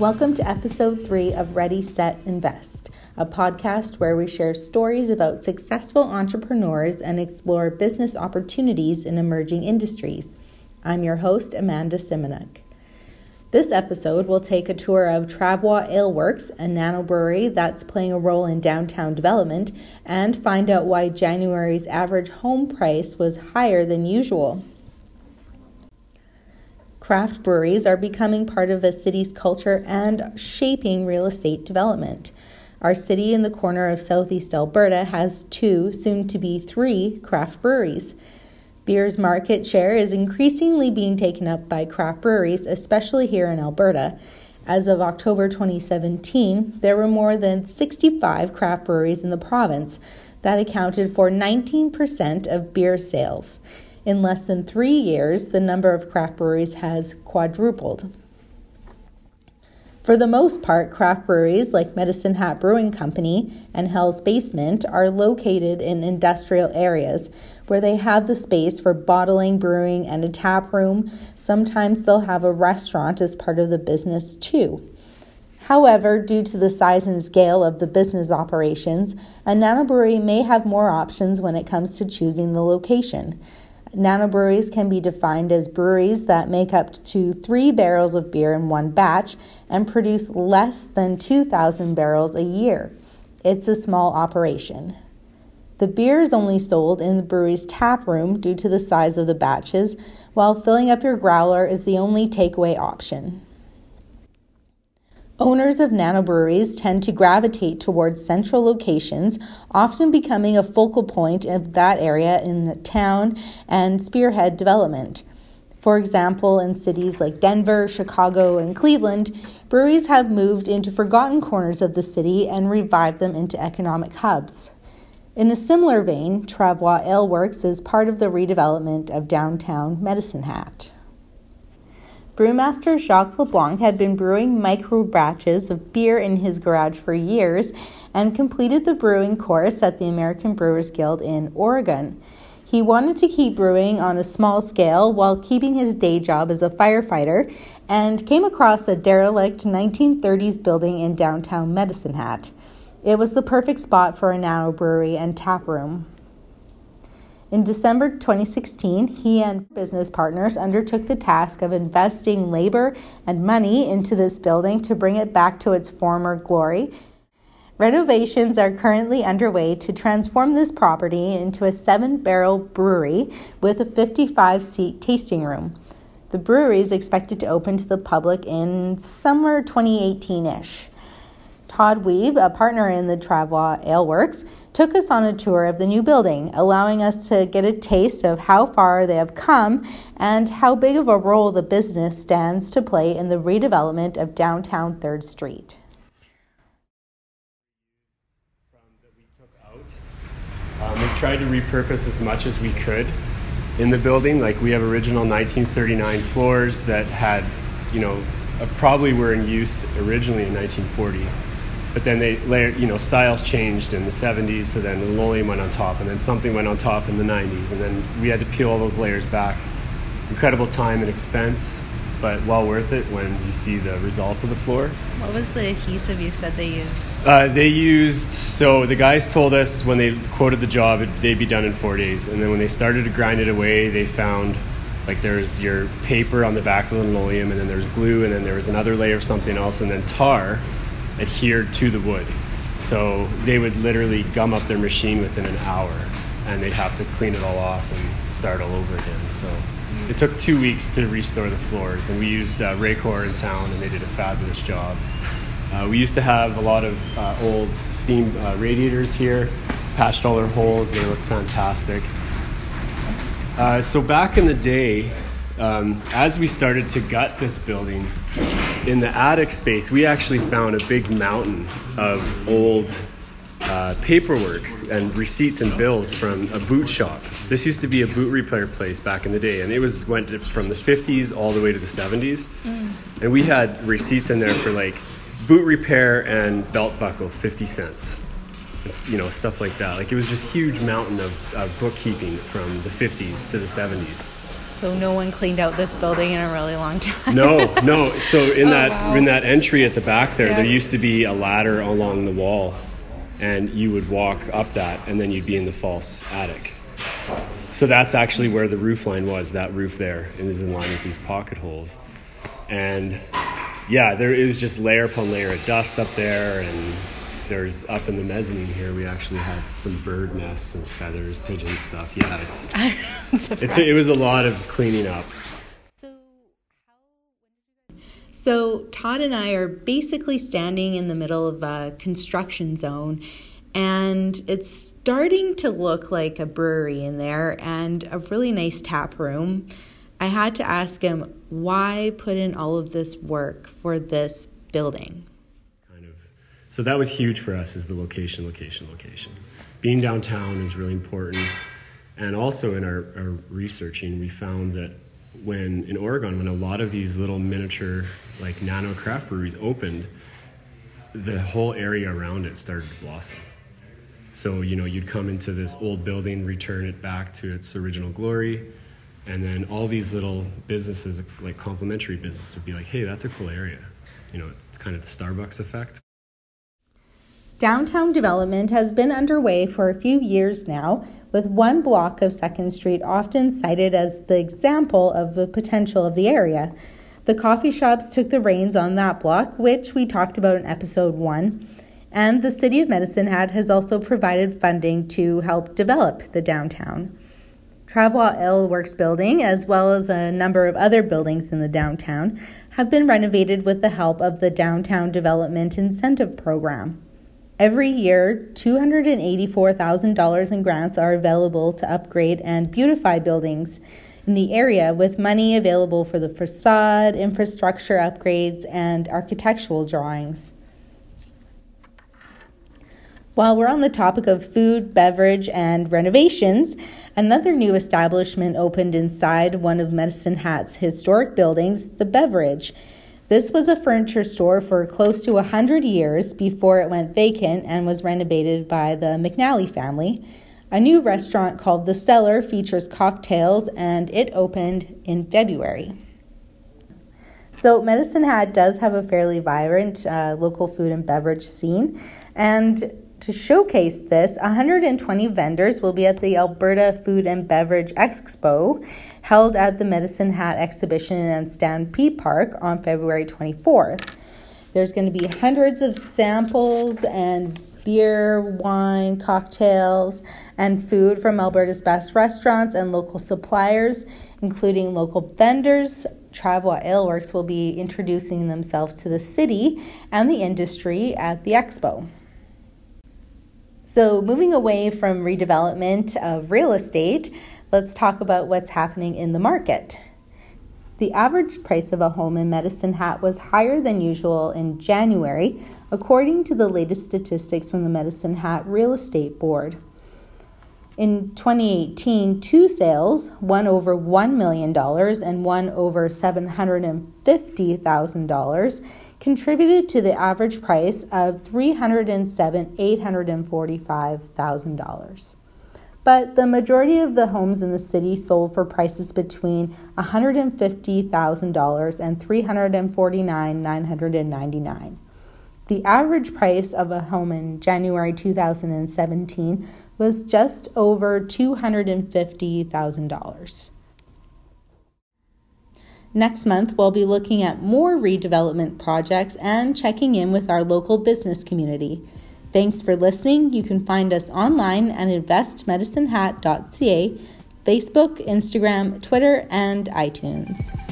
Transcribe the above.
Welcome to episode three of Ready, Set, Invest, a podcast where we share stories about successful entrepreneurs and explore business opportunities in emerging industries. I'm your host, Amanda Simonuk. This episode will take a tour of Travois Ale Works, a nano brewery that's playing a role in downtown development, and find out why January's average home price was higher than usual. Craft breweries are becoming part of a city's culture and shaping real estate development. Our city in the corner of southeast Alberta has two, soon to be three, craft breweries. Beer's market share is increasingly being taken up by craft breweries, especially here in Alberta. As of October 2017, there were more than 65 craft breweries in the province that accounted for 19% of beer sales. In less than three years, the number of craft breweries has quadrupled. For the most part, craft breweries like Medicine Hat Brewing Company and Hell's Basement are located in industrial areas where they have the space for bottling, brewing, and a tap room. Sometimes they'll have a restaurant as part of the business too. However, due to the size and scale of the business operations, a nanobrewery may have more options when it comes to choosing the location. Nanobreweries can be defined as breweries that make up to three barrels of beer in one batch and produce less than 2,000 barrels a year. It's a small operation. The beer is only sold in the brewery's tap room due to the size of the batches, while filling up your growler is the only takeaway option. Owners of nanobreweries tend to gravitate towards central locations, often becoming a focal point of that area in the town and spearhead development. For example, in cities like Denver, Chicago, and Cleveland, breweries have moved into forgotten corners of the city and revived them into economic hubs. In a similar vein, Travois Ale Works is part of the redevelopment of downtown Medicine Hat. Brewmaster Jacques LeBlanc had been brewing micro batches of beer in his garage for years and completed the brewing course at the American Brewers Guild in Oregon. He wanted to keep brewing on a small scale while keeping his day job as a firefighter and came across a derelict 1930s building in downtown Medicine Hat. It was the perfect spot for a nano brewery and tap room. In December 2016, he and business partners undertook the task of investing labor and money into this building to bring it back to its former glory. Renovations are currently underway to transform this property into a seven barrel brewery with a 55 seat tasting room. The brewery is expected to open to the public in summer 2018 ish. Todd Weeb, a partner in the Travois Ale Works, took us on a tour of the new building, allowing us to get a taste of how far they have come and how big of a role the business stands to play in the redevelopment of downtown 3rd Street. Um, we tried to repurpose as much as we could in the building. Like we have original 1939 floors that had, you know, uh, probably were in use originally in 1940 but then they layered, you know, styles changed in the 70s, so then the linoleum went on top, and then something went on top in the 90s, and then we had to peel all those layers back. Incredible time and expense, but well worth it when you see the result of the floor. What was the adhesive you said they used? Uh, they used, so the guys told us when they quoted the job, it, they'd be done in four days, and then when they started to grind it away, they found like there's your paper on the back of the linoleum, and then there's glue, and then there was another layer of something else, and then tar adhered to the wood. So they would literally gum up their machine within an hour and they'd have to clean it all off and start all over again. So it took two weeks to restore the floors and we used uh, Raycor in town and they did a fabulous job. Uh, we used to have a lot of uh, old steam uh, radiators here, patched all their holes, they look fantastic. Uh, so back in the day, um, as we started to gut this building, in the attic space, we actually found a big mountain of old uh, paperwork and receipts and bills from a boot shop. This used to be a boot repair place back in the day, and it was went from the 50s all the way to the 70s. Mm. And we had receipts in there for like boot repair and belt buckle, 50 cents. And, you know, stuff like that. Like it was just huge mountain of, of bookkeeping from the 50s to the 70s. So no one cleaned out this building in a really long time. no, no. So in Oh, that wow. in that entry at the back there, Yeah. there used to be a ladder along the wall, and you would walk up that, and then you'd be in the false attic. So that's actually where the roof line was. That roof there and is in line with these pocket holes, and yeah, there is just layer upon layer of dust up there, and there's up in the mezzanine here. We actually had some bird nests and feathers, pigeon stuff. Yeah, it's it's it was a lot of cleaning up. So, so Todd and I are basically standing in the middle of a construction zone, and it's starting to look like a brewery in there and a really nice tap room. I had to ask him why put in all of this work for this building. So that was huge for us is the location location location. Being downtown is really important. And also in our, our researching we found that when in oregon when a lot of these little miniature like nano craft breweries opened the whole area around it started to blossom. So you know you'd come into this old building return it back to its original glory and then all these little businesses like complementary businesses would be like hey that's a cool area. You know it's kind of the starbucks effect Downtown development has been underway for a few years now, with one block of 2nd Street often cited as the example of the potential of the area. The coffee shops took the reins on that block, which we talked about in episode 1, and the City of Medicine Hat has also provided funding to help develop the downtown. Travois Ale Works building, as well as a number of other buildings in the downtown, have been renovated with the help of the Downtown Development Incentive Program. Every year, 284,000 in grants are available to upgrade and beautify buildings in the area, with money available for the facade, infrastructure upgrades, and architectural drawings. While we're on the topic of food, beverage, and renovations, another new establishment opened inside one of Medicine Hat's historic buildings, the Beverage. This was a furniture store for close to 100 years before it went vacant and was renovated by the McNally family. A new restaurant called The Cellar features cocktails and it opened in February. So, Medicine Hat does have a fairly vibrant uh, local food and beverage scene. And to showcase this, 120 vendors will be at the Alberta Food and Beverage Expo held at the Medicine Hat Exhibition and Stampede Park on February 24th. There's going to be hundreds of samples and beer, wine, cocktails, and food from Alberta's best restaurants and local suppliers, including local vendors. Travois Aleworks will be introducing themselves to the city and the industry at the expo. So, moving away from redevelopment of real estate, let's talk about what's happening in the market. The average price of a home in Medicine Hat was higher than usual in January, according to the latest statistics from the Medicine Hat Real Estate Board. In 2018, two sales, one over $1 million and one over $750,000, contributed to the average price of $307,845,000 but the majority of the homes in the city sold for prices between $150,000 and $349,999. The average price of a home in January 2017 was just over $250,000. Next month, we'll be looking at more redevelopment projects and checking in with our local business community. Thanks for listening. You can find us online at investmedicinehat.ca, Facebook, Instagram, Twitter, and iTunes.